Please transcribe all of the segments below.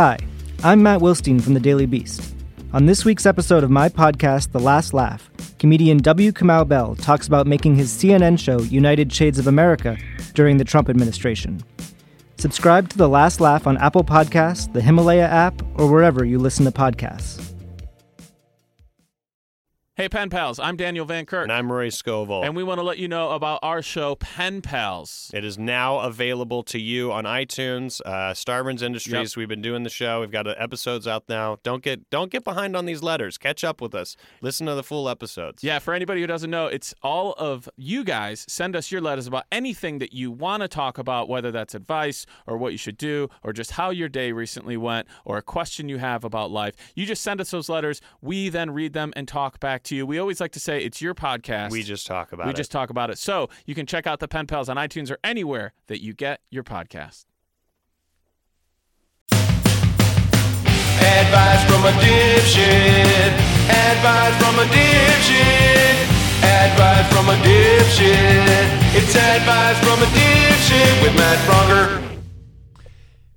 Hi, I'm Matt Wilstein from the Daily Beast. On this week's episode of my podcast, The Last Laugh, comedian W. Kamau Bell talks about making his CNN show United Shades of America during the Trump administration. Subscribe to The Last Laugh on Apple Podcasts, the Himalaya app, or wherever you listen to podcasts. Hey, Pen Pals, I'm Daniel Van Kirk. And I'm Murray Scoville. And we want to let you know about our show, Pen Pals. It is now available to you on iTunes. Uh, Starburns Industries. Yep. We've been doing the show. We've got episodes out now. Don't get don't get behind on these letters. Catch up with us. Listen to the full episodes. Yeah, for anybody who doesn't know, it's all of you guys. Send us your letters about anything that you want to talk about, whether that's advice or what you should do, or just how your day recently went, or a question you have about life. You just send us those letters. We then read them and talk back to you. We always like to say it's your podcast. We just talk about we it. just talk about it. So you can check out the Pen Pals on iTunes or anywhere that you get your podcast. Advice from a dipshit. Advice from a dipshit. Advice from a dipshit. It's advice from a dipshit with Matt Braunger.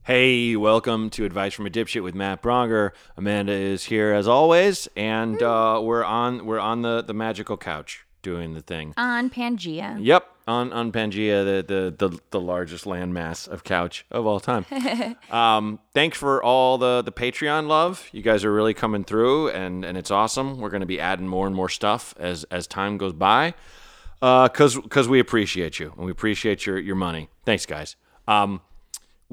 Hey, welcome to Advice from a Dipshit with Matt Braunger. Amanda is here as always, and uh, we're on we're on the, the magical couch doing the thing. on Pangea. Yep, on on Pangea, the the the, the largest landmass of couch of all time. um, thanks for all the the Patreon love. You guys are really coming through, and and it's awesome. We're going to be adding more and more stuff as as time goes by, because because we appreciate you and we appreciate your your money. Thanks, guys. Um,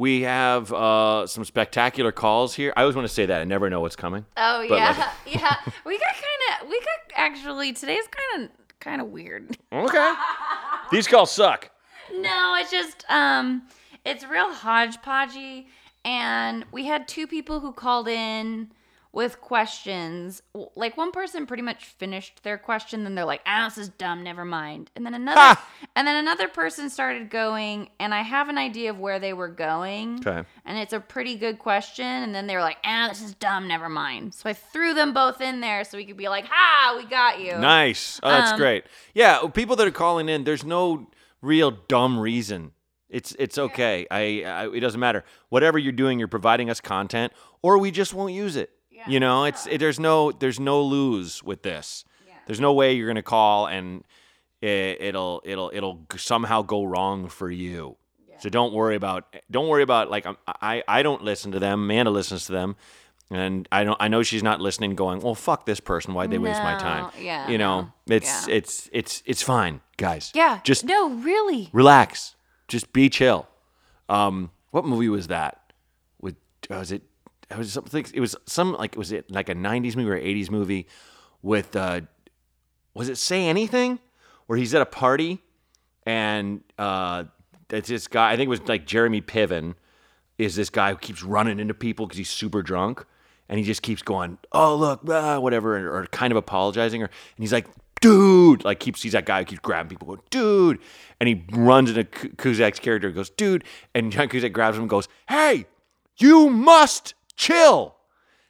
we have uh, some spectacular calls here. I always want to say that. I never know what's coming. Oh But, yeah, like- yeah. We got kind of, we got actually today's kind of, kind of weird. Okay. These calls suck. No, it's just, um, it's real hodgepodgey, and we had two people who called in with questions. Like one person pretty much finished their question, then they're like, "Ah, this is dumb. Never mind." And then another, Ha! and then another person started going, and I have an idea of where they were going. Okay. and it's a pretty good question. And then they were like, ah, this is dumb, never mind. So I threw them both in there so we could be like, ha, we got you. Nice. Oh, that's Um, great. Yeah, people that are calling in, there's no real dumb reason. It's it's okay. I, I it doesn't matter. Whatever you're doing, you're providing us content, or we just won't use it. You know, it's it, there's no there's no lose with this. There's no way you're gonna call and it, it'll it'll it'll somehow go wrong for you. So don't worry about don't worry about like I I don't listen to them. Amanda listens to them. And I don't. I know she's not listening, going, "Well, fuck this person. Why'd they waste my time?" Yeah, you know, it's yeah. it's it's it's fine, guys. Yeah. just no, really. relax. Just be chill. Um, what movie was that? With was it? It was something. It was some like was it like a '90s movie or '80s movie with? uh Was it Say Anything? Where he's at a party and uh it's this guy. I think it was like Jeremy Piven. Is this guy who keeps running into people because he's super drunk, and he just keeps going, "Oh look, ah, whatever," or, or kind of apologizing, or and he's like, "Dude," like keeps he's that guy who keeps grabbing people, going, "Dude," and he runs into Cusack's character, and goes, "Dude," and John Cusack grabs him, and goes, "Hey, you must chill,"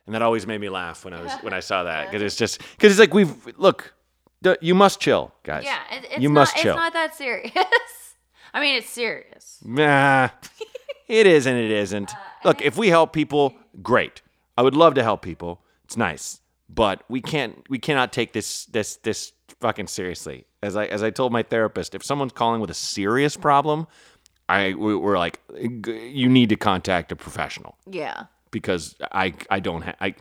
and that always made me laugh when I was when I saw that because it's just because it's like we've look, you must chill, guys. Yeah, it, it's you not, must chill. It's not that serious. I mean, it's serious. Nah, it is and it isn't. Uh, look, if we help people, great. I would love to help people. It's nice, but we can't. We cannot take this this this fucking seriously. As I as I told my therapist, if someone's calling with a serious problem, I we- we're like, you need to contact a professional Yeah. Because I I don't have I.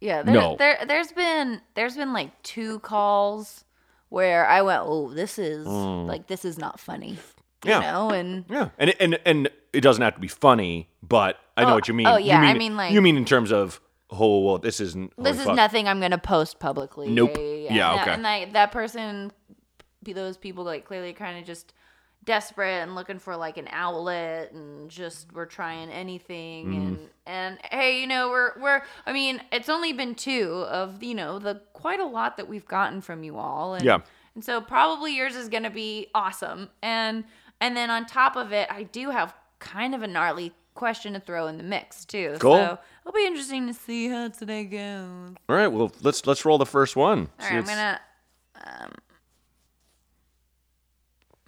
Yeah. There, No. There, there's been, there's been like two calls where I went, oh, this is like, this is not funny. You Mm. Yeah. know, and Yeah, and and and it doesn't have to be funny, but I know Oh, what you mean. oh, You yeah, I mean, like- you mean in terms of oh well, this isn't. this is fuck. nothing I'm gonna post publicly. Nope. Yeah, Yeah, And that- okay. And like that person, be those people like clearly kind of just desperate and looking for like an outlet and just we're trying anything Mm-hmm. and and hey, you know we're we're I mean it's only been two of you know the quite a lot that we've gotten from you all and Yeah. and so probably yours is gonna be awesome and and then on top of it I do have kind of a gnarly question to throw in the mix too. Cool. So it'll be interesting to see how today goes. All right, well let's let's roll the first one. All right, I'm gonna. Um,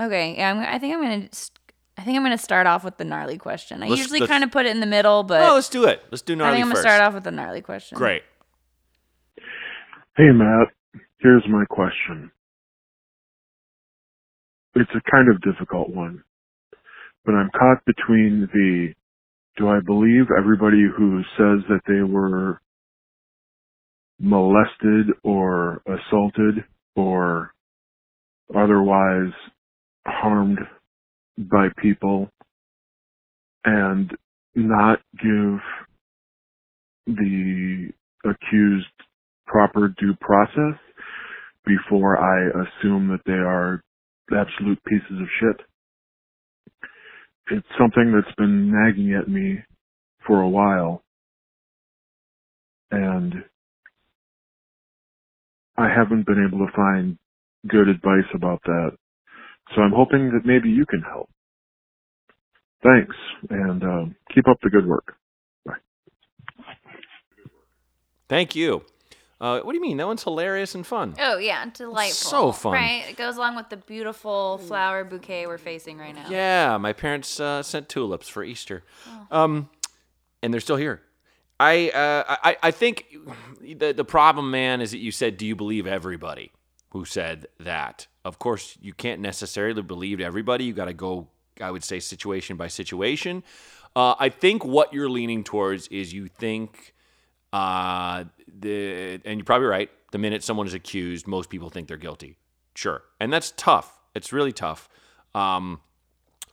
okay, yeah, I'm, I think I'm gonna. Just, I think I'm going to start off with the gnarly question. I Let's- usually let's- kind of put it in the middle, but Oh, let's do it. Let's do I gnarly think I'm going to first. start off with the gnarly question. Great. Hey, Matt. Here's my question. It's a kind of difficult one, but I'm caught between the do I believe everybody who says that they were molested or assaulted or otherwise harmed by people and not give the accused proper due process before I assume that they are absolute pieces of shit. It's something that's been nagging at me for a while. And I haven't been able to find good advice about that. So I'm hoping that maybe you can help. Thanks, and um, keep up the good work. Bye. Thank you. Uh, what do you mean? That one's hilarious and fun. Oh yeah, delightful. so fun. Right, it goes along with the beautiful flower bouquet we're facing right now. Yeah, my parents uh, sent tulips for Easter, um, and they're still here. I, uh, I I think the the problem, man, is that you said, "Do you believe everybody who said that?" Of course, you can't necessarily believe everybody. You got to go, I would say, situation by situation. Uh, I think what you're leaning towards is you think uh, the and you're probably right. The minute someone is accused, most people think they're guilty. Sure, and that's tough. It's really tough. Um,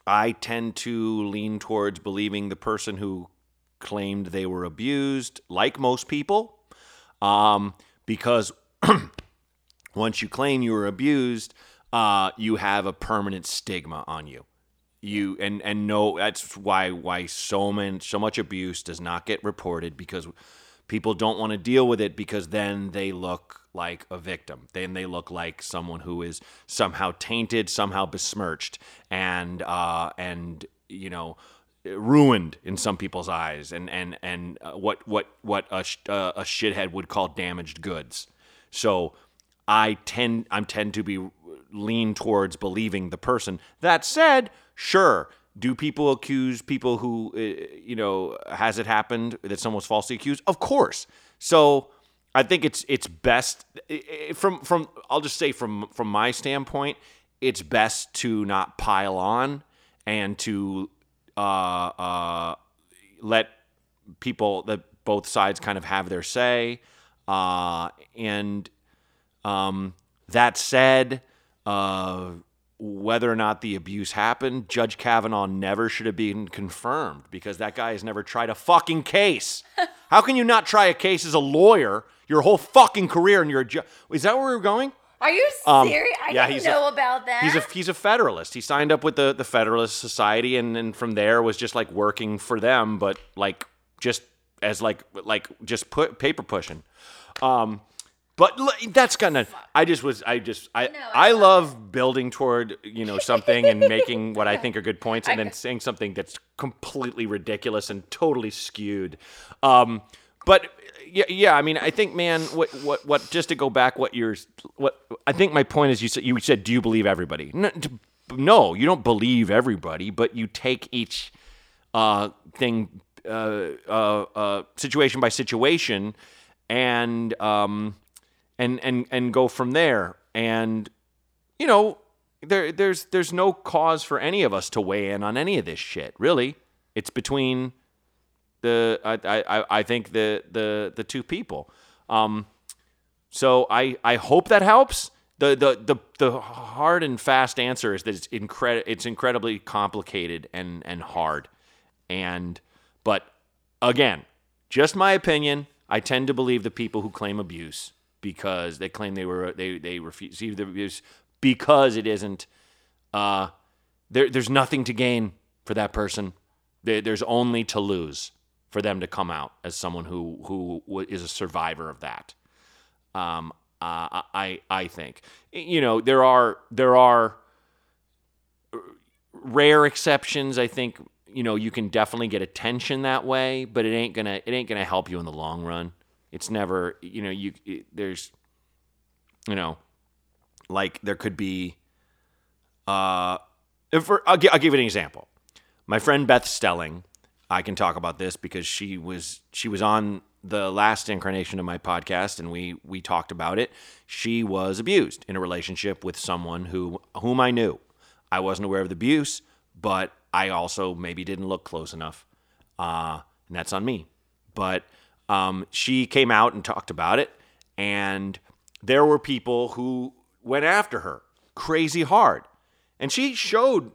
I tend to lean towards believing the person who claimed they were abused, like most people, um, because once you claim you were abused, uh, you have a permanent stigma on you. You and and no, that's why why so many so much abuse does not get reported because people don't want to deal with it because then they look like a victim. Then they look like someone who is somehow tainted, somehow besmirched, and uh, and you know ruined in some people's eyes, and and and uh, what what what a sh- uh, a shithead would call damaged goods. So I tend I'm tend to be lean towards believing the person. That said, sure, do people accuse people who uh, you know has it happened that someone was falsely accused? Of course. So I think it's it's best i- i- from from I'll just say from from my standpoint, it's best to not pile on and to uh, uh, let people that both sides kind of have their say. Uh, and um, that said, uh, whether or not the abuse happened, Judge Kavanaugh never should have been confirmed because that guy has never tried a fucking case. How can you not try a case as a lawyer your whole fucking career and you're a judge? Is that where we're going? Are you Um, serious? I yeah, didn't he's a- know about that. He's a he's a Federalist. He signed up with the the Federalist Society, and then from there was just like working for them, but like just as like like just put paper pushing. Um, but that's gonna. I just was. I just. I. I love building toward you know something and making what I think are good points, and then saying something that's completely ridiculous and totally skewed. Um, but yeah, yeah. I mean, I think, man, what, what, what? Just to go back, what you're, what I think my point is, you said, you said, do you believe everybody? No, no, you don't believe everybody, but you take each uh, thing, uh, uh, uh, situation by situation, and um, and and and go from there. And you know, there there's there's no cause for any of us to weigh in on any of this shit. Really, it's between the I I, I think the the the two people. Um, so I I hope that helps. The, the the the hard and fast answer is that it's incredi- it's incredibly complicated and and hard, and but again, just my opinion. I tend to believe the people who claim abuse because they claim they were they they received the abuse because it isn't. Uh, there there's nothing to gain for that person. There, there's only to lose for them to come out as someone who who is a survivor of that. Um, uh, I I think you know there are there are rare exceptions. I think you know you can definitely get attention that way, but it ain't gonna it ain't gonna help you in the long run. It's never you know you it, there's you know like there could be uh I'll, gi- I'll give you an example. my friend Beth Stelling, I can talk about this because she was she was on the last incarnation of my podcast and we we talked about it. She was abused in a relationship with someone who whom I knew. I wasn't aware of the abuse, but I also maybe didn't look close enough. Uh, and that's on me. But um, she came out and talked about it, and there were people who went after her crazy hard. And she showed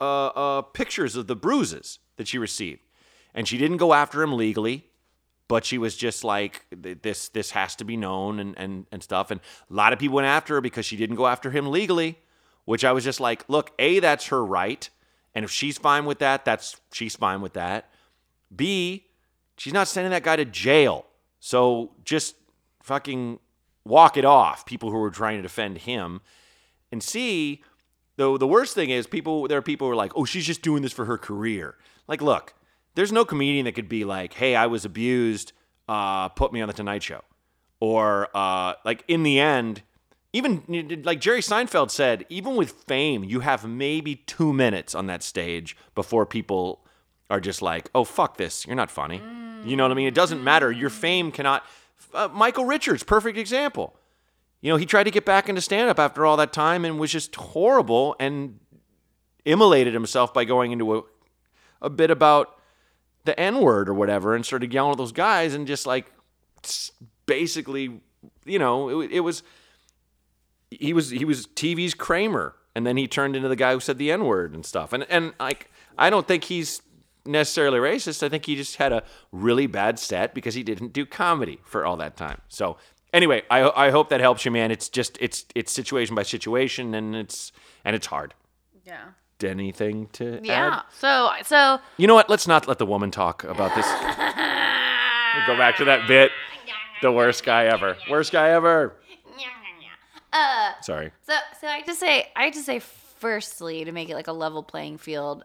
uh, uh, pictures of the bruises that she received. And she didn't go after him legally, but she was just like, this this has to be known and, and, and stuff. And a lot of people went after her because she didn't go after him legally, which I was just like, look, A, that's her right. And if she's fine with that, that's she's fine with that. B, she's not sending that guy to jail. So just fucking walk it off, people who are trying to defend him. And see, though the worst thing is people there are people who are like, oh, she's just doing this for her career. Like, look, there's no comedian that could be like, hey, I was abused, uh, put me on the Tonight Show. Or uh, like in the end, even like Jerry Seinfeld said, even with fame, you have maybe two minutes on that stage before people are just like, oh, fuck this. You're not funny. You know what I mean? It doesn't matter. Your fame cannot. Uh, Michael Richards, perfect example. You know, he tried to get back into stand up after all that time and was just horrible and immolated himself by going into a, a bit about the N word or whatever and started yelling at those guys and just like basically, you know, it, it was he was he was TV's Kramer, and then he turned into the guy who said the N word and stuff. And and like I don't think he's necessarily racist. I think he just had a really bad set because he didn't do comedy for all that time. So anyway, I I hope that helps you, man. It's just it's it's situation by situation, and it's and it's hard. Yeah. Anything to Yeah. add? So so You know what? Let's not let the woman talk about this. We'll go back to that bit. The worst guy ever. Worst guy ever. uh Sorry. So, so I just say, I just say, firstly, to make it like a level playing field,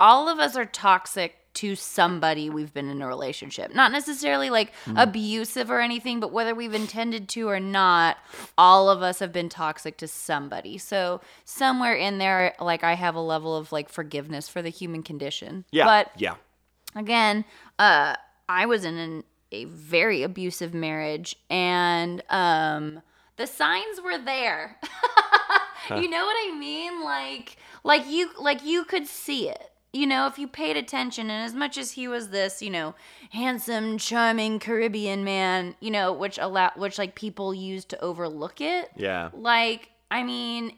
all of us are toxic to somebody we've been in a relationship. Not necessarily like abusive or anything, but whether we've intended to or not, all of us have been toxic to somebody. So somewhere in there, like I have a level of like forgiveness for the human condition. Yeah. But yeah. again, uh, I was in an, a very abusive marriage, and um, the signs were there. You know what I mean? Like, like you, like you could see it. You know, if you paid attention, and as much as he was this, you know, handsome, charming Caribbean man, you know, which allow, which like people use to overlook it. Yeah. Like, I mean,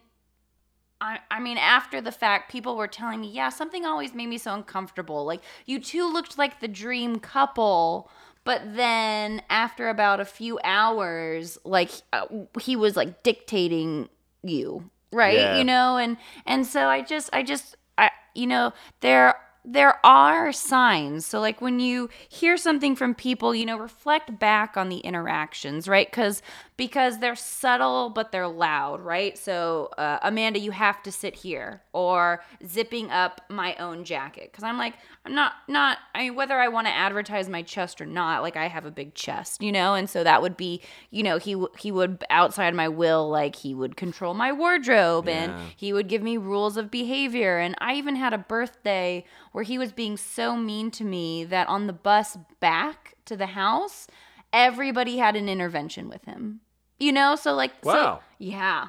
I, I mean, after the fact, people were telling me, yeah, something always made me so uncomfortable. Like, you two looked like the dream couple, but then after about a few hours, like, uh, he was like dictating you, right? Yeah. You know, and and so I just, I just, I, you know, there there are signs. So like when you hear something from people, you know, reflect back on the interactions, right? Because because they're subtle but they're loud, right? So uh, Amanda, you have to sit here, or zipping up my own jacket, because I'm like I'm not not. I mean, whether I want to advertise my chest or not, like I have a big chest, you know, and so that would be, you know, he he would outside my will, like he would control my wardrobe and he would give me rules of behavior. And I even had a birthday where he was being so mean to me that on the bus back to the house, everybody had an intervention with him. You know, so like, so- Wow. yeah.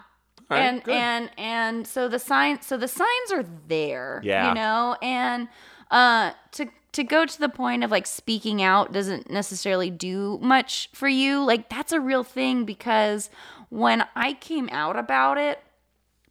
right, and good. and and so the signs so the signs are there Yeah. you know and uh to to go to the point of like speaking out doesn't necessarily do much for you like that's a real thing because when i came out about it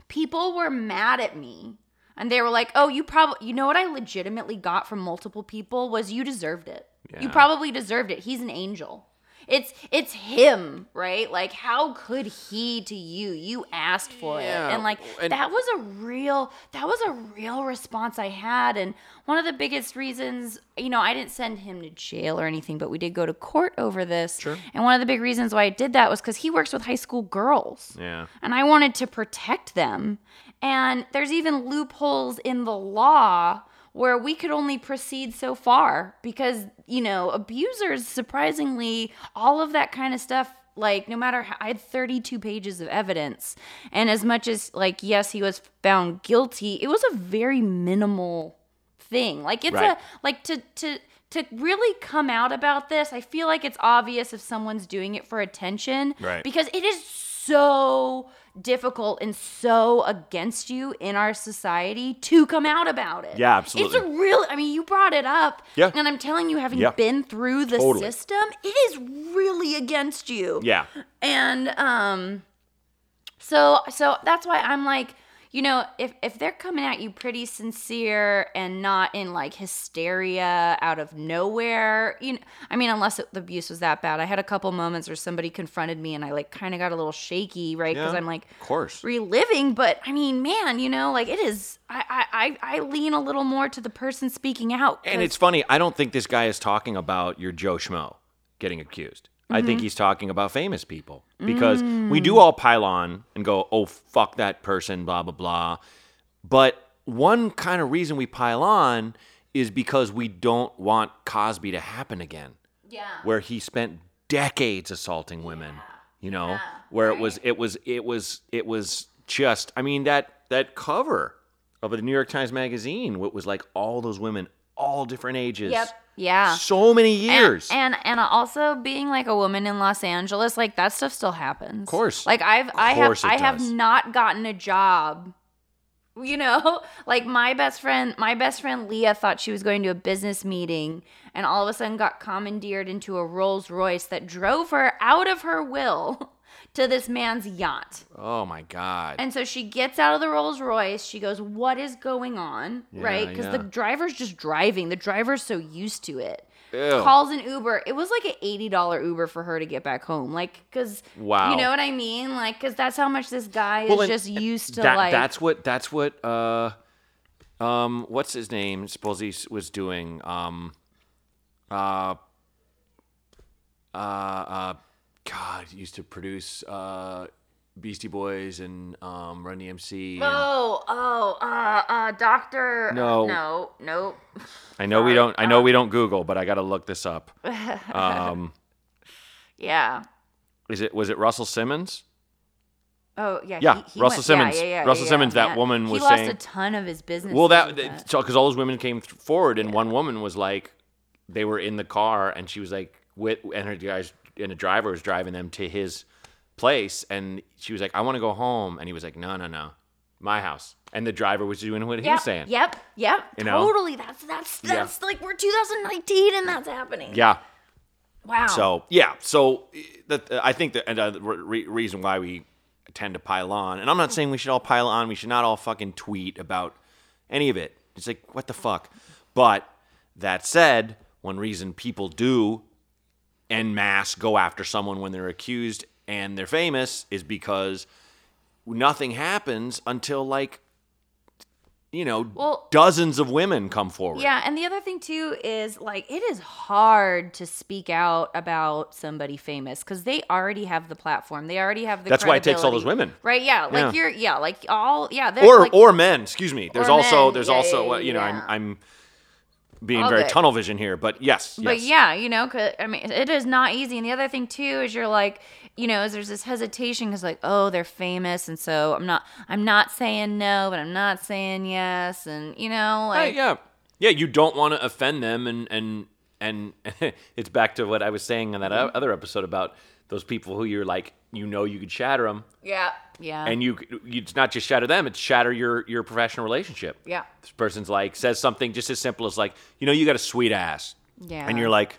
people were mad at me and they were like oh you probably you know what i legitimately got from multiple people was you deserved it you probably deserved it he's an angel it's it's him right like how could he to you you asked for Yeah, it and like and- that was a real that was a real response i had and one of the biggest reasons you know i didn't send him to jail or anything but we did go to court over this sure. and one of the big reasons why i did that was because he works with high school girls Yeah. and I wanted to protect them. And there's even loopholes in the law where we could only proceed so far because, you know, abusers, surprisingly, all of that kind of stuff. Like, no matter how, I had 32 pages of evidence. And as much as, like, yes, he was found guilty, it was a very minimal thing. Like it's Right. a like to to to really come out about this. I feel like it's obvious if someone's doing it for attention, Right. Because it is so difficult and so against you in our society to come out about it. Yeah, absolutely. It's a real. I mean, you brought it up, Yeah. and I'm telling you, having Yeah. been through the Totally. system, it is really against you. Yeah. And um so so that's why I'm like, you know, if if they're coming at you pretty sincere and not in like hysteria out of nowhere, you know, I mean, unless it, the abuse was that bad. I had a couple moments where somebody confronted me and I like kind of got a little shaky, right? Because Yeah, I'm like, of course. reliving. But I mean, man, you know, like it is. I I I I lean a little more to the person speaking out. And it's funny. I don't think this guy is talking about your Joe Schmo getting accused. I Mm-hmm. think he's talking about famous people because we Mm. do all pile on and go, "Oh fuck that person," blah blah blah. But one kind of reason we pile on is because we don't want Cosby to happen again. yeah. where he spent decades assaulting women you know where it was it was it was it was just i mean that that cover of the new york times magazine what was like all those women all different ages Yep. Yeah. so many years And, and and also being like a woman in Los Angeles, like that stuff still happens. Of course. Like I've I have I have not gotten a job. You know, like my best friend, my best friend Leah thought she was going to a business meeting and all of a sudden got commandeered into a Rolls Royce that drove her out of her will to this man's yacht. oh my god And so she gets out of the Rolls Royce. She goes, What is going on? right? Because yeah. the driver's just driving. The driver's so used to it. Ew. Calls an Uber. It was like an $80 Uber for her to get back home. Like, because, Wow. you know what I mean? Like, because that's how much this guy Well, is just used to, that, like. that's what that's what uh um what's his name suppose he was doing um uh uh uh god used to produce uh beastie boys and um run dmc and- Oh, oh, uh, uh, Doctor. No. No, no. i know we don't i know we don't google but i gotta look this up um Yeah. is it was it russell simmons Oh, yeah. Yeah, he- he Russell went- Simmons. Yeah, yeah, yeah, Russell yeah, Simmons, that man. woman was He lost saying- a ton of his business. well that with because all those women came forward and one woman was like they were in the car and she was like with and her guys and a driver was driving them to his place and she was like i want to go home and he was like no no no my house and the driver was doing what he Yep, was saying Yep, yep. You know? totally. That's that's Yeah. that's like we're 2019 and that's happening. yeah Wow. so yeah so eh, that i think and, uh, the re- reason why we tend to pile on and i'm not saying we should all pile on we should not all fucking tweet about any of it it's like what the fuck but that said one reason people do en masse go after someone when they're accused and they're famous is because nothing happens until like you know Well- dozens of women come forward Yeah, and the other thing too is like it is hard to speak out about somebody famous because they already have the platform. They already have the. That's why it takes all those women. right? Yeah, like Yeah. you're, yeah, like all, yeah, or like, or men. Excuse me. There's also men. there's Yeah, also yeah, uh, you know. I'm I'm being All very good. tunnel vision here, but yes, But yes. yeah, you know, 'cause- I mean, it is not easy. And the other thing too is you're like, you know, is there's this hesitation because like, oh, they're famous, and so I'm not, I'm not saying no, but I'm not saying yes, and you know, Uh, like, yeah, yeah. You don't want to offend them, and and and it's back to what I was saying in that o- other episode about those people who you're like, you know, you could shatter them, yeah, yeah, and you, you it's not just shatter them, it's shatter your your professional relationship. yeah, This person's like says something just as simple as like, you know, you got a sweet ass, yeah, and you're like.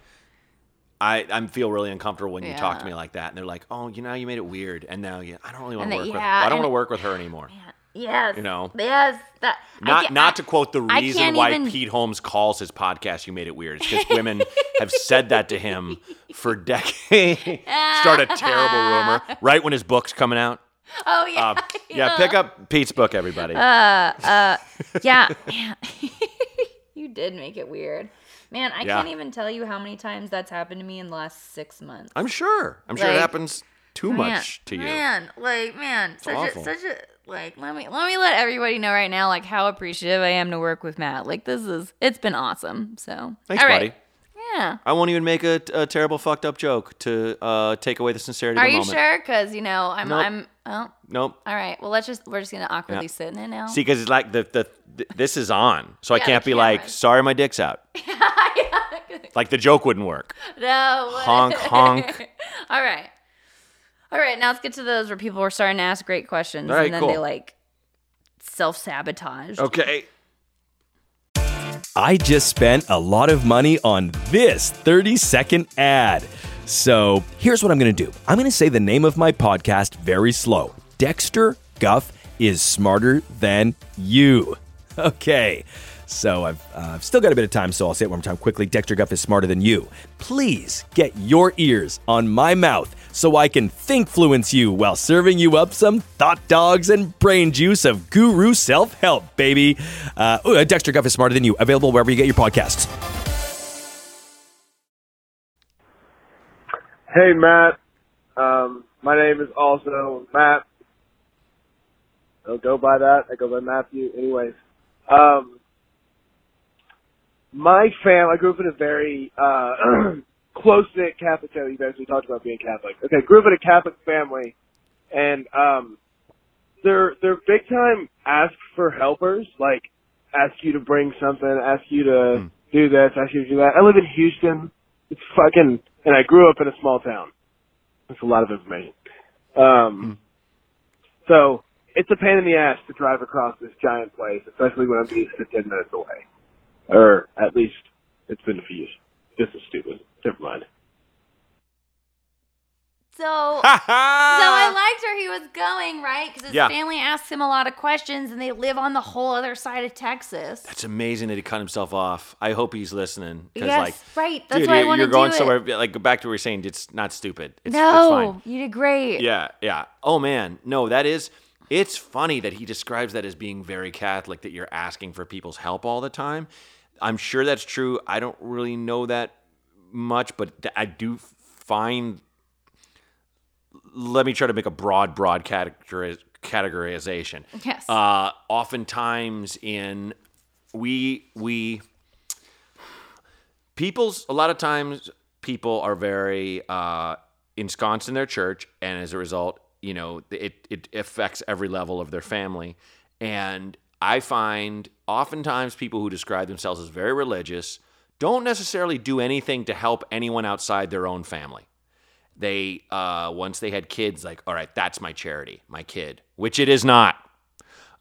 I, I feel really uncomfortable when you talk to me like that, and they're like, "Oh, you know, you made it weird," and now you, I don't really want to that- work with. yeah, I don't want to work with her anymore. Yes, you know. yes, that Not I- to quote the reason why even- Pete Holmes calls his podcast "You Made It Weird." It's because women have said that to him for decades. Start a terrible rumor right when his book's coming out. Oh yeah, Uh, yeah, pick up Pete's book, everybody. Uh. yeah, you did make it weird, man. I Yeah. can't even tell you how many times that's happened to me in the last six months. I'm sure. I'm sure it happens too Man, much to you. Man, like man, such awful. a such a like let me let me let everybody know right now like how appreciative I am to work with Matt. Like this is it's been awesome. So Thanks, all right. buddy. Yeah. I won't even make a, a terrible fucked up joke to uh, take away the sincerity Are of the you moment. sure? Because you know I'm Nope. I'm Oh, Nope. all right. Well, let's just we're just gonna awkwardly Yeah. sit in it now. See, because it's like the, the th- this is on, so I Yeah, the can't be like, sorry, my dick's out. yeah, Like the joke wouldn't work. no. Honk, honk. all right. All right. Now let's get to those where people were starting to ask great questions All right, and then they like self sabotage. Okay. I just spent a lot of money on this 30 second ad. So here's what I'm going to do I'm going to say the name of my podcast very slow Dexter Guff is smarter than you. Okay. So I've, uh, I've still got a bit of time, so I'll say it one more time quickly. Dexter Guff is smarter than you. Please get your ears on my mouth so I can think fluence you while serving you up some thought dogs and brain juice of guru self help, baby. Uh, Dexter Guff is smarter than you. Available wherever you get your podcasts. Hey, Matt. Um, my name is also Matt. Don't go by that. I go by Matthew. Anyways, um, my family, I grew up in a very uh, close knit Catholic family. You guys, we talked about being Catholic. Okay, grew up in a Catholic family, and um, they're they're big time ask for helpers, like ask you to bring something, ask you to do this, ask you to do that. I live in Houston. It's fucking, and I grew up in a small town. That's a lot of information. Um, so it's a pain in the ass to drive across this giant place, especially when I'm used to ten minutes away, or at least it's been a few years. This is stupid. Never mind. So, so I liked where he was going, right? Because his Yeah. family asks him a lot of questions, and they live on the whole other side of Texas. It's amazing that he cut himself off. I hope he's listening. 'cause, Yes, like, right. That's dude, why I you're, wanna you're going do it. somewhere. Like go back to what we are saying. It's not stupid. It's, it's no, fine. you did great. Yeah, yeah. Oh man, no, that is. It's funny that he describes that as being very Catholic. That you're asking for people's help all the time. I'm sure that's true. I don't really know that much, but I do find. Let me try to make a broad, broad categoriz- categorization. Yes. Uh, oftentimes in we we people's a lot of times people are very uh, ensconced in their church, and as a result, you know, it it affects every level of their family. And I find oftentimes people who describe themselves as very religious don't necessarily do anything to help anyone outside their own family. They uh, once they had kids like all right that's my charity my kid which it is not.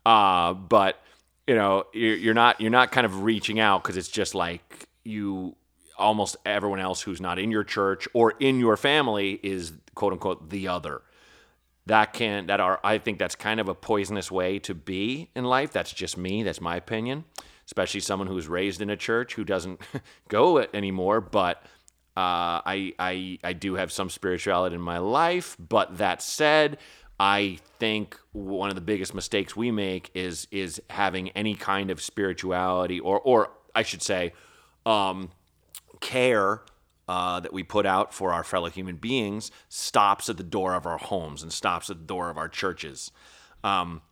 Uh, but you know you're, you're not you're not kind of reaching out because it's just like you almost everyone else who's not in your church or in your family is quote unquote the other that can that are i think that's kind of a poisonous way to be in life. That's just me. That's my opinion especially someone who's raised in a church who doesn't go it anymore. But uh, I, I I do have some spirituality in my life, but that said, I think one of the biggest mistakes we make is is having any kind of spirituality, or or I should say, um, care uh, that we put out for our fellow human beings stops at the door of our homes and stops at the door of our churches. Um,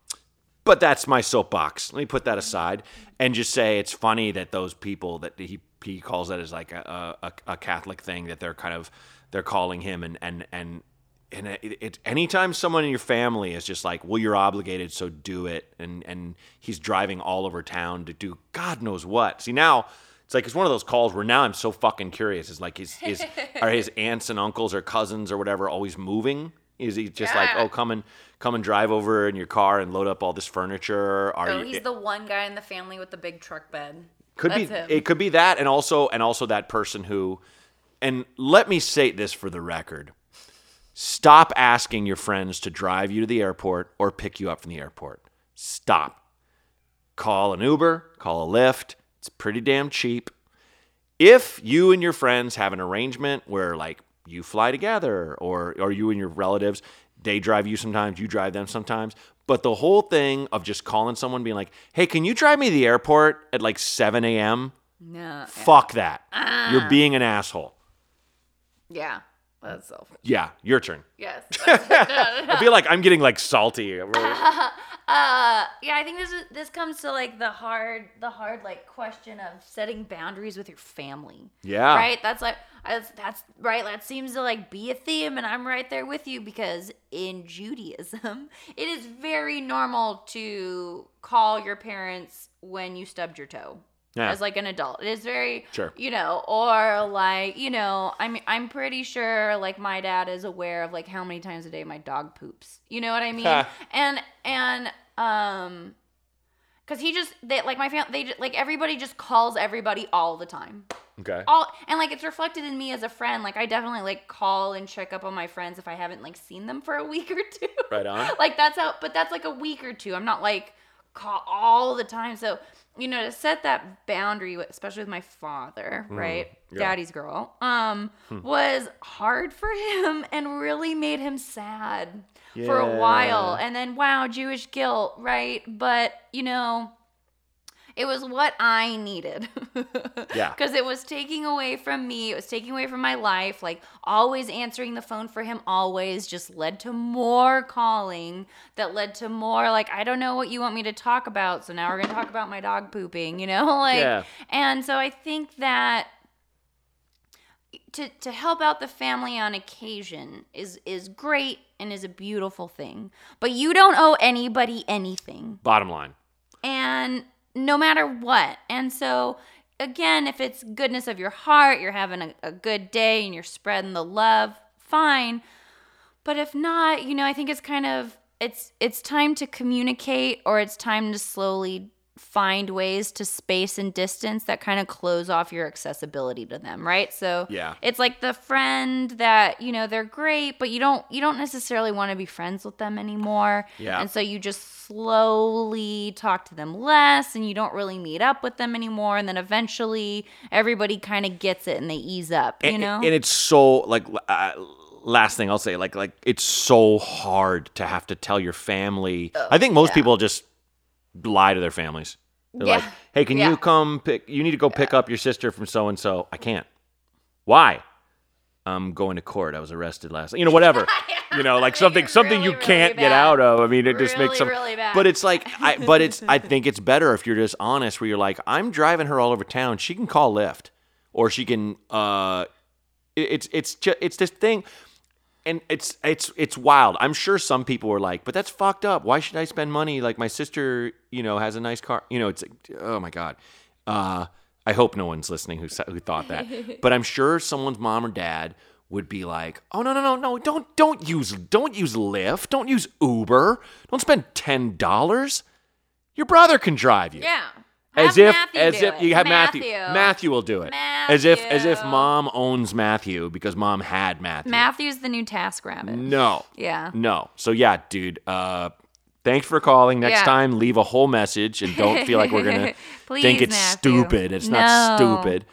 but that's my soapbox. Let me put that aside and just say it's funny that those people that he he calls that as like a, a, a Catholic thing that they're kind of they're calling him and and and and it, it anytime someone in your family is just like well you're obligated so do it and and he's driving all over town to do God knows what. See now it's like it's one of those calls where now I'm so fucking curious. Is like his is are his aunts and uncles or cousins or whatever always moving? Is he just like oh come and come and drive over in your car and load up all this furniture? Are Oh, you? he's the one guy in the family with the big truck bed. could That's be him. it could be that and also and also that person who and let me state this for the record stop asking your friends to drive you to the airport or pick you up from the airport stop call an uber call a lyft it's pretty damn cheap if you and your friends have an arrangement where like you fly together or or you and your relatives they drive you sometimes you drive them sometimes but the whole thing of just calling someone being like hey can you drive me to the airport at like 7 a.m No. fuck that ah. you're being an asshole Yeah. That's selfish. yeah your turn Yes. i feel like i'm getting like salty Uh, yeah, I think this is this comes to like the hard, the hard like question of setting boundaries with your family. Yeah. Right. That's like that's, that's right. That seems to like be a theme, and I'm right there with you because in Judaism, it is very normal to call your parents when you stubbed your toe. Yeah. As like an adult, it is very, Sure. you know, or like, you know, I'm I'm pretty sure like my dad is aware of like how many times a day my dog poops. You know what I mean? and and um, because he just they like my family they like everybody just calls everybody all the time Okay. all and like it's reflected in me as a friend like i definitely like call and check up on my friends if i haven't like seen them for a week or two Right on. like that's how but that's like a week or two i'm not like call all the time so you know to set that boundary especially with my father right? yeah. daddy's girl um was hard for him and really made him sad for a while. And then wow jewish guilt right? But you know it was what I needed. Yeah. Because it was taking away from me. It was taking away from my life. Like always answering the phone for him, always just led to more calling that led to more, like, I don't know what you want me to talk about. So now we're going to talk about my dog pooping, you know? Like, Yeah. and so I think that to, to help out the family on occasion is is great and is a beautiful thing. But you don't owe anybody anything Bottom line. and no matter what. And so, again, if it's goodness of your heart, you're having a, a good day and you're spreading the love, fine. But if not, you know, I think it's kind of it's it's time to communicate or it's time to slowly find ways to space and distance that kind of close off your accessibility to them, right? So Yeah. it's like the friend that, you know, they're great, but you don't you don't necessarily want to be friends with them anymore. Yeah. And so you just slowly talk to them less and you don't really meet up with them anymore and then eventually everybody kind of gets it and they ease up, you know? and it's so like uh, last thing I'll say like like it's so hard to have to tell your family. I think most people just lie to their families. They're like, Yeah. "Hey, can Yeah. you come pick you need to go pick up your sister from so and so." I can't. Why? I'm going to court. I was arrested last. You know, whatever. you know, like something something you really, really can't get out of. I mean, it just makes some. Really, really bad. But it's like, I. But it's. I think it's better if you're just honest, where you're like, I'm driving her all over town. She can call Lyft, or she can. uh It's it's just it's this thing. And it's it's it's wild. I'm sure some people were like, "But that's fucked up. Why should I spend money? Like my sister, you know, has a nice car. You know, it's like, oh my god. Uh, I hope no one's listening who who thought that. but I'm sure someone's mom or dad would be like, "Oh no no no no! Don't don't use don't use Lyft. Don't use Uber. Don't spend ten dollars. Your brother can drive you. yeah. As Have if Matthew as if it. you have Matthew. Matthew. Matthew will do it. Matthew. As if as if mom owns Matthew because mom had Matthew. Matthew's the new task rabbit. No. Yeah. No. So yeah, dude. Uh, thanks for calling. Next Yeah. time, leave a whole message and don't feel like we're gonna Please, think it's Matthew. stupid. It's not stupid.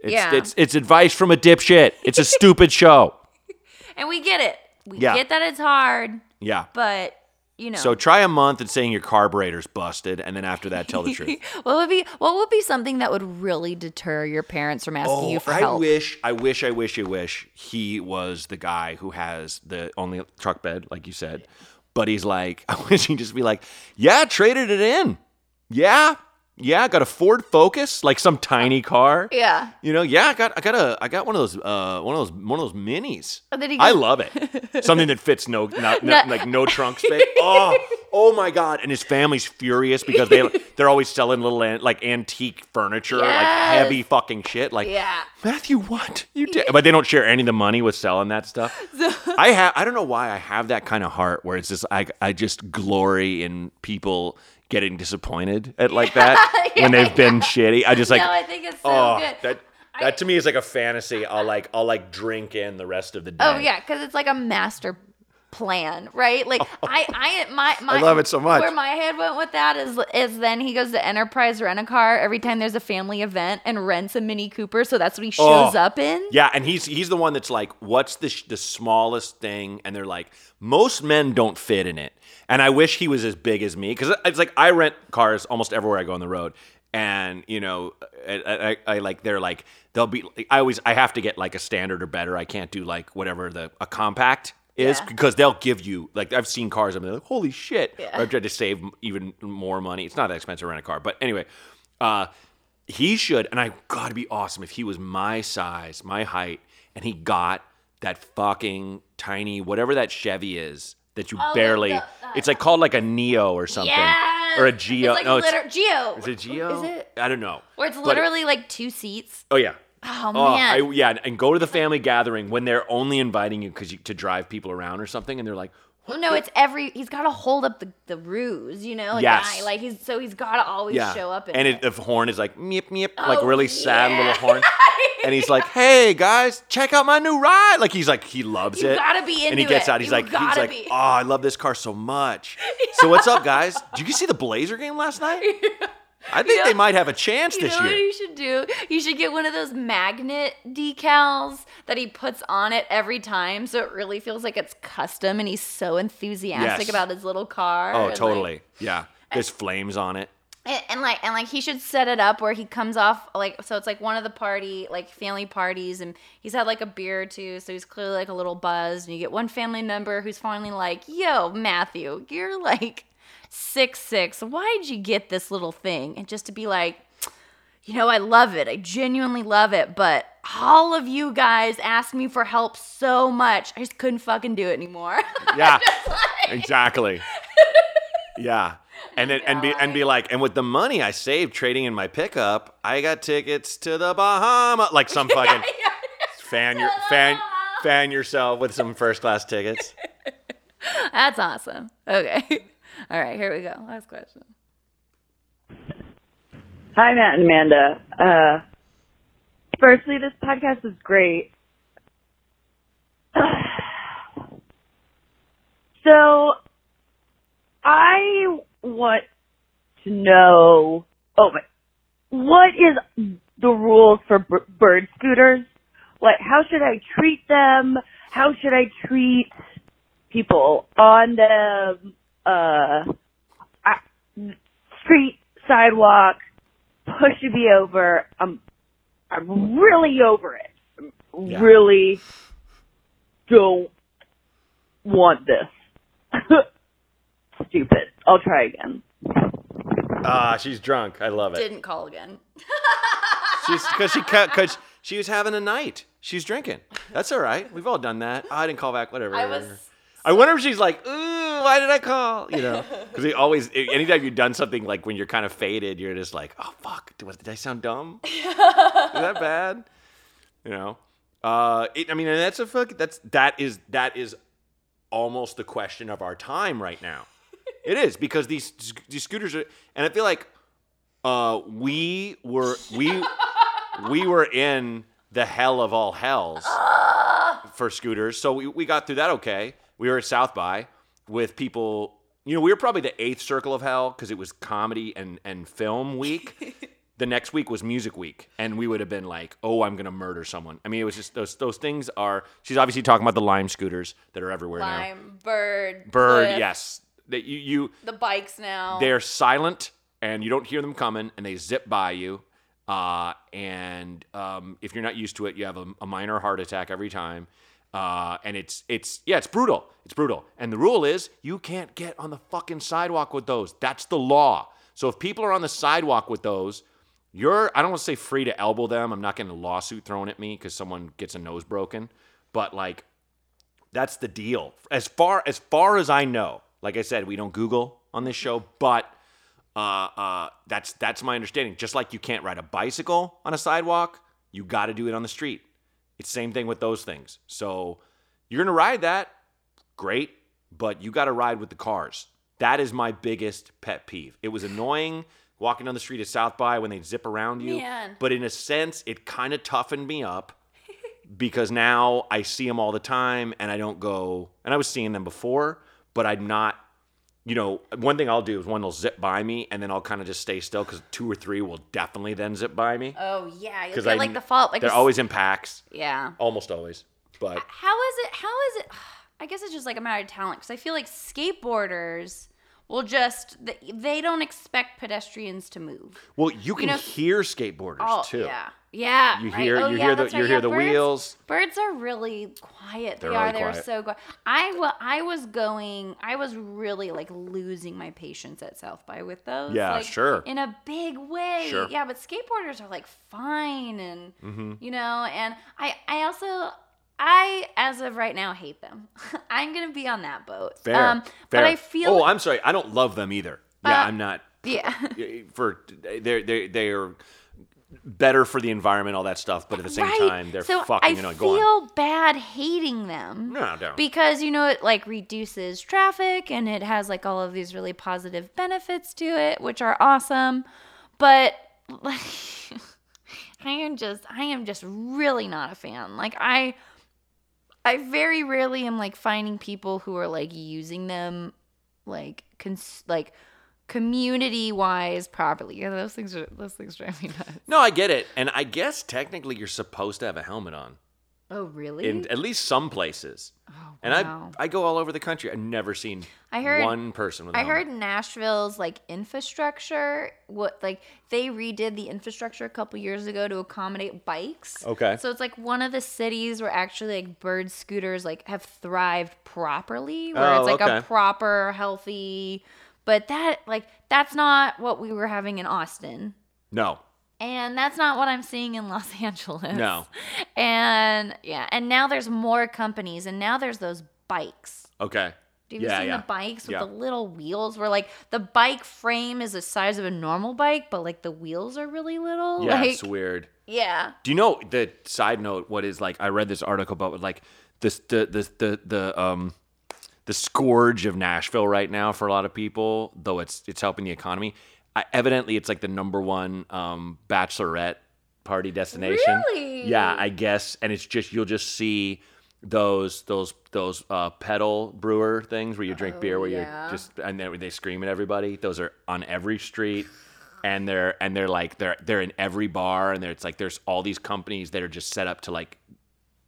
It's, Yeah. it's it's advice from a dipshit. It's a stupid show. And we get it. We Yeah. get that it's hard, Yeah. but you know. So try a month at saying your carburetor's busted, and then after that, tell the truth. what would be what would be something that would really deter your parents from asking oh, you for Oh, I help? wish, I wish, I wish, I wish he was the guy who has the only truck bed, like you said. But he's like, I wish he'd just be like, yeah, traded it in. Yeah, yeah, I got a Ford Focus, like some tiny car. Yeah. You know, yeah, I got, I got a, I got one of those, uh, one of those, one of those minis. Then he I love it. Something that fits no, not, no, No. like no trunk space. Oh, oh my god! And his family's furious because they, they're always selling little an, like antique furniture, like heavy fucking shit. Like, Yeah. Matthew, what you did? But they don't share any of the money with selling that stuff. I have, I don't know why I have that kind of heart where it's just, I, I just glory in people getting disappointed at like that when they've been shitty. I just like, no, I think it's so oh, good. that. That to me is like a fantasy. I'll like I'll like drink in the rest of the oh, day. Oh yeah, because it's like a master plan, right? Like I, I, my, my, I love it so much. Where my head went with that is, is then he goes to Enterprise Rent a Car every time there's a family event and rents a Mini Cooper, so that's what he shows Oh. up in. Yeah, and he's he's the one that's like, what's the sh- the smallest thing? And they're like, most men don't fit in it. And I wish he was as big as me because it's like I rent cars almost everywhere I go on the road, and you know, I, I, I like they're like they'll be. I always I have to get like a standard or better. I can't do like whatever the a compact is Yeah. because they'll give you like I've seen cars. I'm like, holy shit! Yeah. I've tried to save even more money. It's not that expensive to rent a car, but anyway, uh, he should. And I gotta be awesome if he was my size, my height, and he got that fucking tiny whatever that Chevy is that you Oh, barely. the- it's like called like a Neo or something, Yes! or a Geo. It's like no, liter- Geo. Is it Geo? Is it? I don't know. Or it's But- literally like two seats. Oh yeah. Oh, Oh, man. I, yeah, and go to the family gathering when they're only inviting you because you, to drive people around or something, and they're like, Well, no, it's every. He's got to hold up the, the ruse, you know. Like, Yes. Like he's so he's got to always yeah, show up in and it. the horn is like meep meep, oh, like Oh, really sad yeah. little horn, and he's like, "Hey guys, check out my new ride!" Like he's like he loves You it. gotta be in. And he gets it. out. He's You like, he's like, be. "Oh, I love this car so much." So what's up, guys? Did you see the Blazer game last night? I think they might have a chance this year. You know what you should do? You should get one of those magnet decals that he puts on it every time, so it really feels like it's custom, and he's so enthusiastic Yes. about his little car. Oh, and, like- totally. Yeah, there's flames on it. and, and like and like he should set it up where he comes off like so it's like one of the party like family parties and he's had like a beer or two so he's clearly like a little buzzed and you get one family member who's finally like yo matthew you're like six six why'd you get this little thing and just to be like you know i love it i genuinely love it but all of you guys asked me for help so much i just couldn't fucking do it anymore Yeah, like- exactly. Yeah, and then and be and be like, and with the money I saved trading in my pickup, I got tickets to the Bahama. Like some fucking fan your fan fan yourself with some first class tickets. That's awesome. Okay. All right, here we go. Last question. Hi, Matt and Amanda. Uh, firstly, this podcast is great. so, I want to know. Oh my! What is the rules for b- bird scooters? Like, how should I treat them? How should I treat people on them? Uh, I- street, sidewalk, pushing me over. I'm, I'm really over it. Yeah. Really don't want this. Stupid. I'll try again. Ah, she's drunk. I love it. Didn't call again. She's because she cut because she was having a night. She's drinking. That's all right. We've all done that. Oh, I didn't call back. Whatever. I was I wonder if she's like, ooh, why did I call? You know, because we always, anytime you've done something like when you're kind of faded, you're just like, oh fuck, did, did I sound dumb? Is that bad? You know, uh, it, I mean, and that's a fuck. That's that is that is almost the question of our time right now. it is because these these scooters are, and I feel like uh, we were we we were in the hell of all hells for scooters. So we, we got through that okay. We were at South by with people. You know, we were probably the eighth circle of hell because it was comedy and, and film week. the next week was music week, and we would have been like, "Oh, I'm gonna murder someone." I mean, it was just those those things are. She's obviously talking about the lime scooters that are everywhere now. lime, bird, Bird, yes. That you you The bikes now. they're silent and you don't hear them coming and they zip by you uh, and um, if you're not used to it you have a, a minor heart attack every time uh, and it's it's yeah it's brutal it's brutal and the rule is you can't get on the fucking sidewalk with those that's the law so if people are on the sidewalk with those you're i don't want to say free to elbow them i'm not getting a lawsuit thrown at me because someone gets a nose broken but like that's the deal. As far as far as I know, like I said, we don't Google on this show, but uh, uh, that's that's my understanding. Just like you can't ride a bicycle on a sidewalk, you got to do it on the street. It's same thing with those things. So you're gonna ride that, great, but you got to ride with the cars. That is my biggest pet peeve. It was annoying walking down the street at South by when they zip around you, Man. but in a sense, it kind of toughened me up because now I see them all the time and I don't go, and I was seeing them before, but I'm not, you know, one thing I'll do is one will zip by me and then I'll kind of just stay still because two or three will definitely then zip by me. oh yeah, Because I like the fault. Like they're always in packs, Yeah. almost always. But How is it? How is it? I guess it's just like a matter of talent because I feel like skateboarders will just they, don't expect pedestrians to move. well, you can know- hear skateboarders Oh too. yeah. Yeah. You right. hear Oh, you yeah, hear the that's you hear Yeah, the birds- wheels. Birds are really quiet. They They're are. really They're so quiet. I I was going. I was really like losing my patience at South by with those. Yeah, like, sure. In a big way. Sure. Yeah, but skateboarders are like fine and Mm-hmm. you know, and I I also. I, as of right now, hate them. I'm gonna be on that boat. Fair. Um, fair. But I feel. Oh, I'm sorry. I don't love them either. Yeah, Uh, I'm not. yeah. For they're they they are better for the environment, all that stuff. But at the same right. time, they're so fucking. I you know, go on. feel bad hating them. No, don't. Because you know it like reduces traffic and it has like all of these really positive benefits to it, which are awesome. But like I am just I am just really not a fan. Like I I very rarely am like finding people who are like using them like cons- like community wise properly. Yeah, those things are those things drive me nuts. No, I get it, and I guess technically you're supposed to have a helmet on Oh really? in at least some places. and wow. And I I go all over the country. I've never seen I heard- one person with. a I heard Nashville's like infrastructure, what like they redid the infrastructure a couple years ago to accommodate bikes. Okay. So it's like one of the cities where actually like bird scooters like have thrived properly, where Oh, it's like a proper, healthy. But that like that's not what we were having in Austin. no. And that's not what I'm seeing in Los Angeles. No. And yeah, and now there's more companies and now there's those bikes. Okay. Do you yeah, seen yeah. the bikes with Yeah. the little wheels where like the bike frame is the size of a normal bike, but like the wheels are really little? Yeah, like, it's weird. Yeah. Do you know the side note? What is like? I read this article about like this the the the the um the scourge of Nashville right now for a lot of people. Though it's it's helping the economy. I, evidently, it's like the number one um, bachelorette party destination. Really? Yeah, I guess. And it's just you'll just see those those those uh, pedal brewer things where you drink beer where Oh, yeah. you just and then they scream at everybody. Those are on every street and they're and they're like they're they're in every bar and there it's like there's all these companies that are just set up to like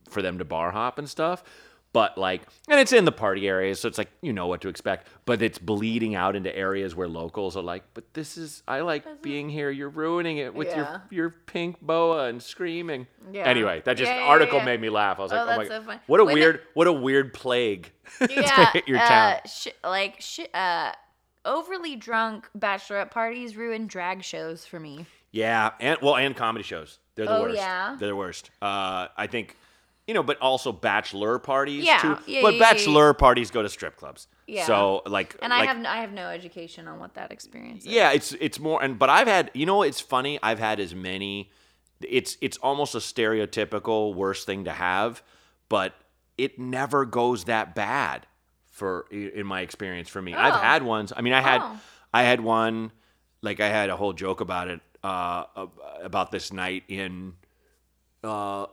for them to bar hop and stuff but like and it's in the party areas so it's like you know what to expect but it's bleeding out into areas where locals are like but this is i like being here you're ruining it with Yeah. your your pink boa and screaming Yeah. anyway that just Yeah, yeah, article yeah. made me laugh i was like Oh, oh, my that's god so funny. what a When weird what a weird plague to Yeah. hit your uh, town sh- like sh- uh overly drunk bachelorette parties ruin drag shows for me. Yeah, and well, and comedy shows. They're the Oh, worst. yeah? They're the worst. Uh, I think, you know, but also bachelor parties Yeah, too. yeah, but yeah, yeah, bachelor parties go to strip clubs. Yeah. So like, And I like- have I have no education on what that experience is. yeah, it's it's more and but I've had you know it's funny I've had as many it's it's almost a stereotypical worst thing to have, but it never goes that bad for in my experience for me. I've Oh. had ones. I mean, I had Oh. I had one like I had a whole joke about it uh about this night in uh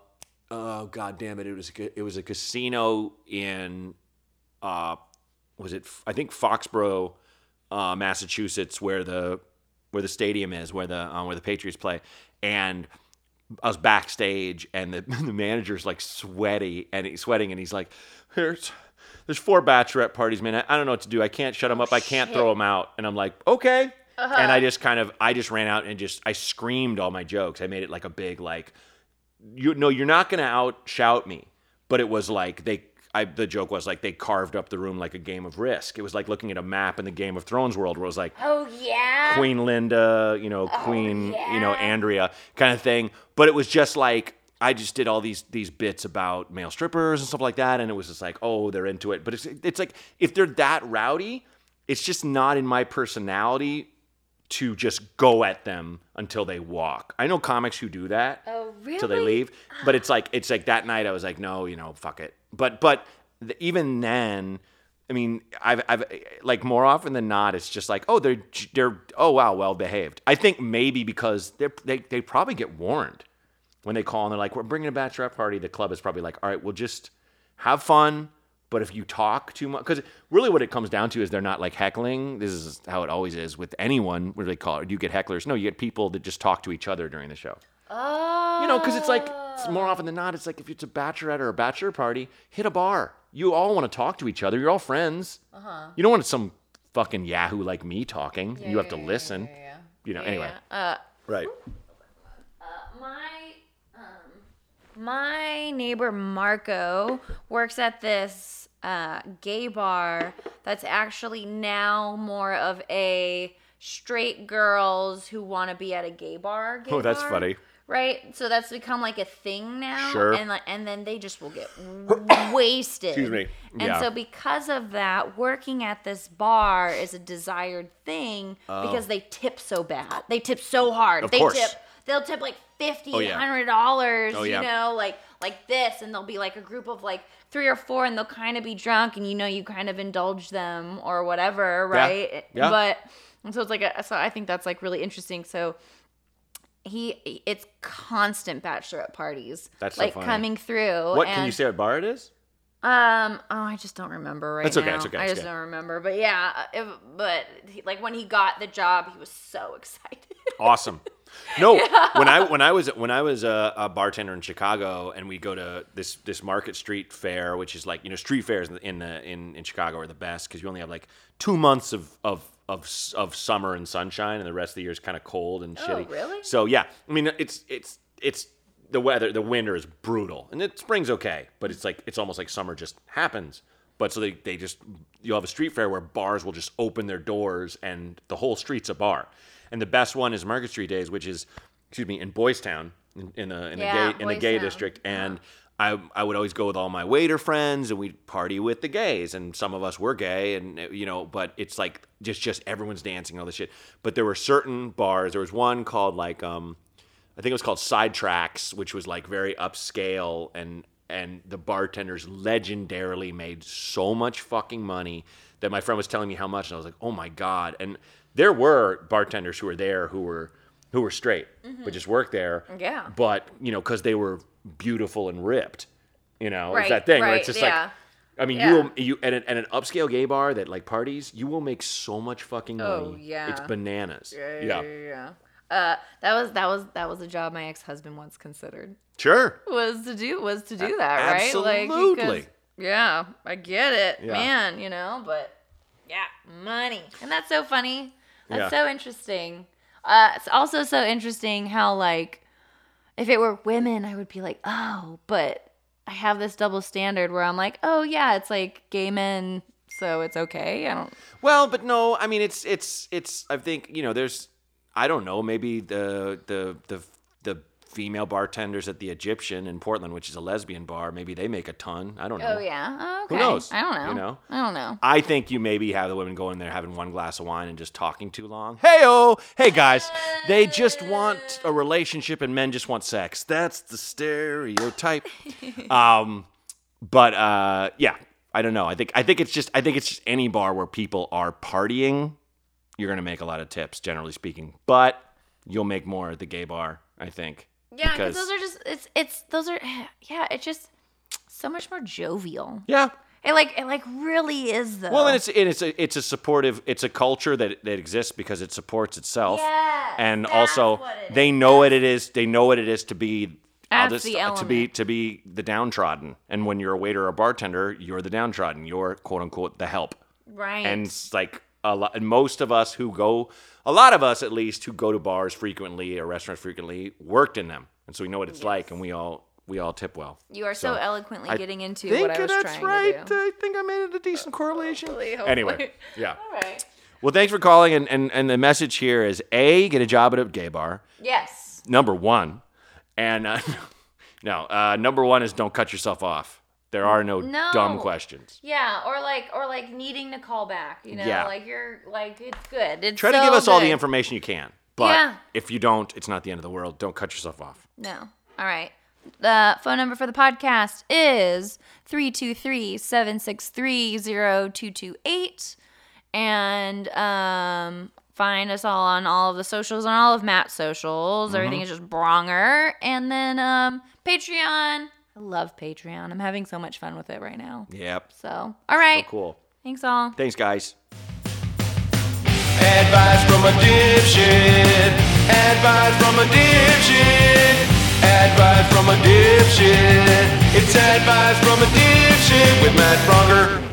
oh god damn it. It was a, it was a casino in uh was it I think Foxborough uh, Massachusetts where the where the stadium is where the uh, where the Patriots play. And I was backstage and the, the manager's like sweaty and he's sweating and he's like there's there's four bachelorette parties man. I, I don't know what to do. I can't shut them up. I can't throw them out. And I'm like okay. And I just kind of I just ran out and just I screamed all my jokes. I made it like a big like you no you're not gonna out shout me but it was like they I, the joke was like they carved up the room like a game of risk. It was like looking at a map in the game of thrones world where it was like Oh yeah. queen linda you know oh, queen you know andrea kind of thing. But it was just like i just did all these these bits about male strippers and stuff like that and it was just like oh they're into it. But it's it's like if they're that rowdy it's just not in my personality to just go at them until they walk i know comics who do that Oh till they leave. But it's like it's like that night I was like, no, you know, fuck it. But but th- even then, I mean, I've I've like more often than not, it's just like, oh, they're they're oh wow, well behaved. I think maybe because they're they they probably get warned when they call and they're like, we're bringing a bachelorette party. The club is probably like, all right, we'll just have fun. But if you talk too much, because really what it comes down to is they're not like heckling. This is how it always is with anyone. What do they call it? Do you get hecklers? No, you get people that just talk to each other during the show. Oh. You know, because it's like it's more often than not, it's like if it's a bachelorette or a bachelor party, hit a bar. You all want to talk to each other. You're all friends. Uh-huh. You don't want some fucking yahoo like me talking. you have to listen. Yeah, You know. anyway, Uh, right. my my neighbor Marco works at this uh, gay bar that's actually now more of a straight girls who want to be at a gay bar. Gay Oh, that's bar, funny. Right, so that's become like a thing now, Sure. and like, and then they just will get wasted. Excuse me. And Yeah. so because of that, working at this bar is a desired thing because they tip so bad. They tip so hard. Of they course. tip. They'll tip like fifty, Oh, yeah. hundred dollars. Oh, yeah. You know, like like this, and they'll be like a group of like three or four, and they'll kind of be drunk, and you know, you kind of indulge them or whatever, right? Yeah. But and so it's like a, so I think that's like really interesting. So he it's constant bachelorette parties. That's so like funny. coming through. What can you say what bar it is? um. Oh, I just don't remember right That's okay, now. it's okay, I just okay. don't remember. But yeah, but he, like when he got the job, he was so excited. Awesome. No, when I when I was when I was a, a bartender in Chicago, and we go to this this Market Street fair, which is like you know street fairs in in the, in, in Chicago are the best because you only have like two months of of of of summer and sunshine, and the rest of the year is kind of cold and oh, shitty. really? So yeah, I mean it's it's it's the weather. The winter is brutal, and it spring's okay, but it's like it's almost like summer just happens. But so they, they just you'll have a street fair where bars will just open their doors and the whole street's a bar. And the best one is Market Street Days, which is excuse me in Boys Town in, in the in Yeah, the gay in the Boys gay Town. district. And I I would always go with all my waiter friends and we'd party with the gays. And some of us were gay, and you know, but it's like just just everyone's dancing all this shit. But there were certain bars. There was one called like um I think it was called Sidetracks, which was like very upscale and and the bartenders legendarily made so much fucking money that my friend was telling me how much and I was like, "Oh my god." And there were bartenders who were there who were who were straight, but just worked there. Yeah. But, you know, cuz they were beautiful and ripped. You know, it's that thing where right, it's just yeah. like I mean, Yeah. you will, you at an, at an upscale gay bar that like parties, you will make so much fucking money. Oh, yeah. It's bananas. yeah, yeah. yeah. Uh, that was that was that was a job my ex husband once considered. Sure. Was to do was to do that, right? Like, absolutely. because- yeah, I get it, Yeah. man. You know, but yeah, money, and that's so funny. That's Yeah. so interesting. Uh, it's also so interesting how like, if it were women, I would be like, oh, but I have this double standard where I'm like, oh yeah, it's like gay men, so it's okay. I don't. Well, but no, I mean it's it's it's I think, you know, there's I don't know, maybe the the the the female bartenders at the Egyptian in Portland, which is a lesbian bar, maybe they make a ton. I don't know. Oh yeah. Oh, okay. Who knows? I don't know. You know? I don't know. I think you maybe have the women go in there having one glass of wine and just talking too long. Hey oh, hey guys, they just want a relationship and men just want sex. That's the stereotype. um, but uh, yeah, I don't know. I think I think it's just I think it's just any bar where people are partying, you're gonna make a lot of tips, generally speaking. But you'll make more at the gay bar, I think. Yeah, because those are just it's it's those are yeah, it's just so much more jovial. yeah. It like it like really is though. Well, and it's and it's a it's a supportive it's a culture that that exists because it supports itself. Yes, and also they know what it is. They know what it is to be. That's just- the to be to be the downtrodden, and when you're a waiter or a bartender, you're the downtrodden. You're quote unquote the help. right. And it's like a lot. And most of us who go, a lot of us at least who go to bars frequently or restaurants frequently, worked in them, and so we know what it's like, and we all we all tip well. you are so, so eloquently I getting into what I was that's trying right. to do. I think I made it a decent correlation. Hopefully, Anyway, yeah. All right. Well, thanks for calling, and, and and the message here is a get a job at a gay bar. Yes. Number one, and uh, no, uh, number one is don't cut yourself off. There are no, No. dumb questions. Yeah, or like or like needing to call back. You know, Yeah. like you're like it's good. It's Try to give us all the information you can, but Yeah. if you don't, it's not the end of the world. Don't cut yourself off. No. All right. The phone number for the podcast is 323 763 0228. And um, find us all on all of the socials, on all of Matt's socials. Mm-hmm. Everything is just Braunger. And then um, Patreon. I love Patreon. I'm having so much fun with it right now. Yep. So, all right. So cool. Thanks all. Thanks, guys. Advice from a dipshit. Advice from a dipshit. Advice from a dipshit. It's advice from a dipshit with Matt Braunger.